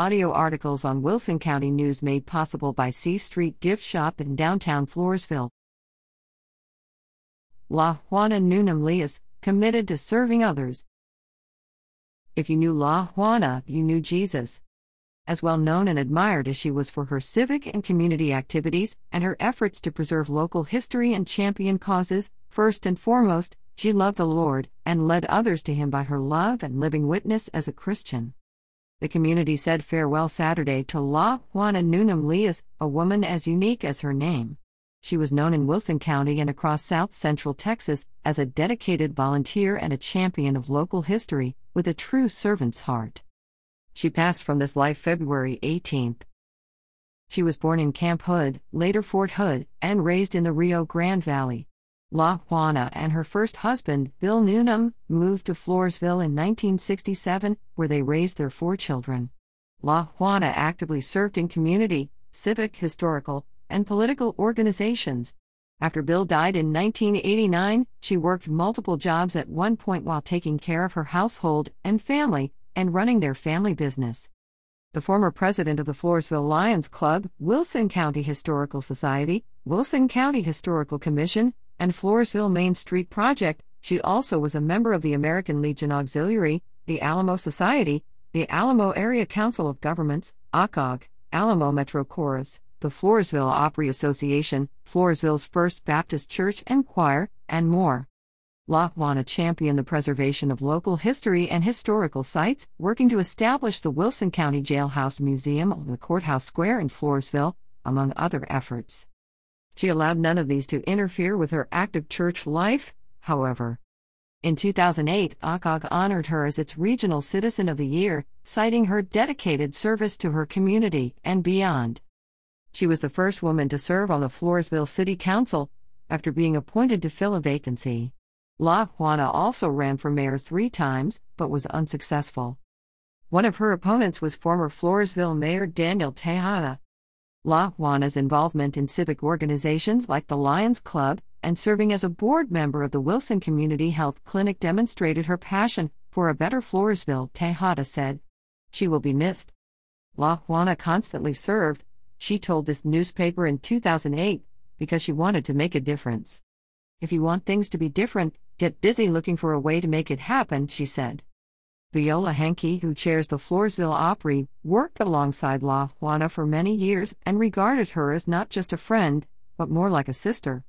audio articles on Wilson County News made possible by C Street Gift Shop in downtown Floresville. La Juana Nunam Leas, committed to serving others. If you knew La Juana, you knew Jesus. As well known and admired as she was for her civic and community activities and her efforts to preserve local history and champion causes, first and foremost, she loved the Lord and led others to Him by her love and living witness as a Christian. The community said farewell Saturday to La Juana Nunam Leas, a woman as unique as her name. She was known in Wilson County and across south central Texas as a dedicated volunteer and a champion of local history, with a true servant's heart. She passed from this life February 18. She was born in Camp Hood, later Fort Hood, and raised in the Rio Grande Valley. La Juana and her first husband, Bill Nunam, moved to Floresville in 1967, where they raised their four children. La Juana actively served in community, civic, historical, and political organizations. After Bill died in 1989, she worked multiple jobs at one point while taking care of her household and family and running their family business. The former president of the Floresville Lions Club, Wilson County Historical Society, Wilson County Historical Commission, and Floresville Main Street Project, she also was a member of the American Legion Auxiliary, the Alamo Society, the Alamo Area Council of Governments, ACOG, Alamo Metro Chorus, the Floresville Opry Association, Floresville's First Baptist Church and Choir, and more. La Juana championed the preservation of local history and historical sites, working to establish the Wilson County Jailhouse Museum on the Courthouse Square in Floresville, among other efforts. She allowed none of these to interfere with her active church life, however. In 2008, ACOG honored her as its Regional Citizen of the Year, citing her dedicated service to her community and beyond. She was the first woman to serve on the Floresville City Council after being appointed to fill a vacancy. La Juana also ran for mayor three times, but was unsuccessful. One of her opponents was former Floresville Mayor Daniel Tejada. La Juana's involvement in civic organizations like the Lions Club and serving as a board member of the Wilson Community Health Clinic demonstrated her passion for a better Floresville, Tejada said. She will be missed. La Juana constantly served, she told this newspaper in 2008, because she wanted to make a difference. If you want things to be different, get busy looking for a way to make it happen, she said. Viola Henke, who chairs the Floresville Opry, worked alongside La Juana for many years and regarded her as not just a friend, but more like a sister.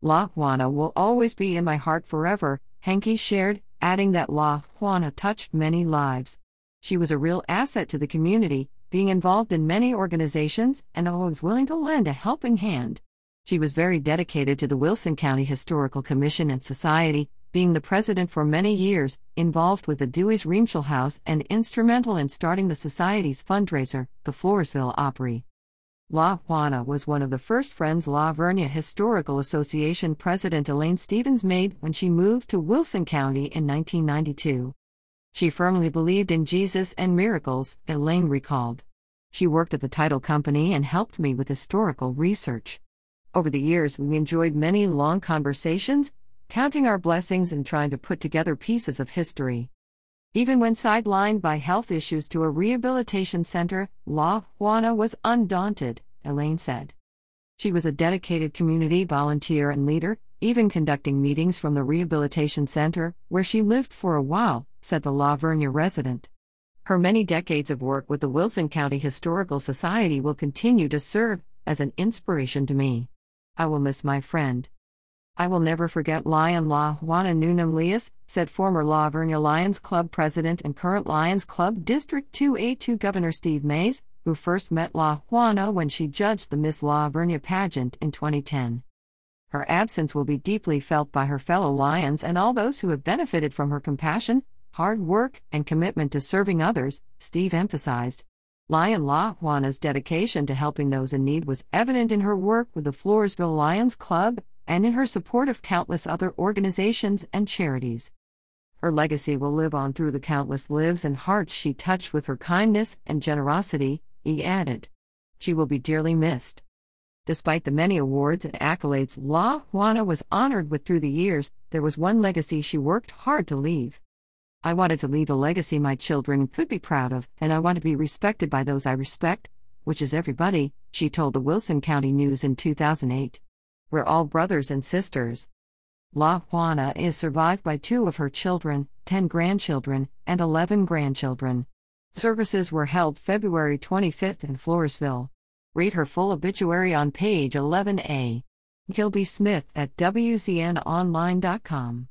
La Juana will always be in my heart forever, Henke shared, adding that La Juana touched many lives. She was a real asset to the community, being involved in many organizations and always willing to lend a helping hand. She was very dedicated to the Wilson County Historical Commission and Society, being the president for many years, involved with the Dewey's Reamshel House, and instrumental in starting the Society's fundraiser, the Floresville Opry. La Juana was one of the first friends La Vernia Historical Association President Elaine Stevens made when she moved to Wilson County in 1992. She firmly believed in Jesus and miracles, Elaine recalled. She worked at the title company and helped me with historical research. Over the years, we enjoyed many long conversations counting our blessings and trying to put together pieces of history. Even when sidelined by health issues to a rehabilitation center, La Juana was undaunted, Elaine said. She was a dedicated community volunteer and leader, even conducting meetings from the rehabilitation center, where she lived for a while, said the La Vernia resident. Her many decades of work with the Wilson County Historical Society will continue to serve as an inspiration to me. I will miss my friend. I will never forget Lion La Juana Nunam Leas, said former La Vernia Lions Club president and current Lions Club District 2A2 Governor Steve Mays, who first met La Juana when she judged the Miss La Vernia pageant in 2010. Her absence will be deeply felt by her fellow Lions and all those who have benefited from her compassion, hard work, and commitment to serving others, Steve emphasized. Lion La Juana's dedication to helping those in need was evident in her work with the Floresville Lions Club and in her support of countless other organizations and charities. Her legacy will live on through the countless lives and hearts she touched with her kindness and generosity, he added. She will be dearly missed. Despite the many awards and accolades La Juana was honored with through the years, there was one legacy she worked hard to leave. I wanted to leave a legacy my children could be proud of, and I want to be respected by those I respect, which is everybody, she told the Wilson County News in 2008. We're all brothers and sisters. La Juana is survived by two of her children, 10 grandchildren, and 11 grandchildren. Services were held February 25th in Floresville. Read her full obituary on page 11a. Gilby Smith at WCNOnline.com.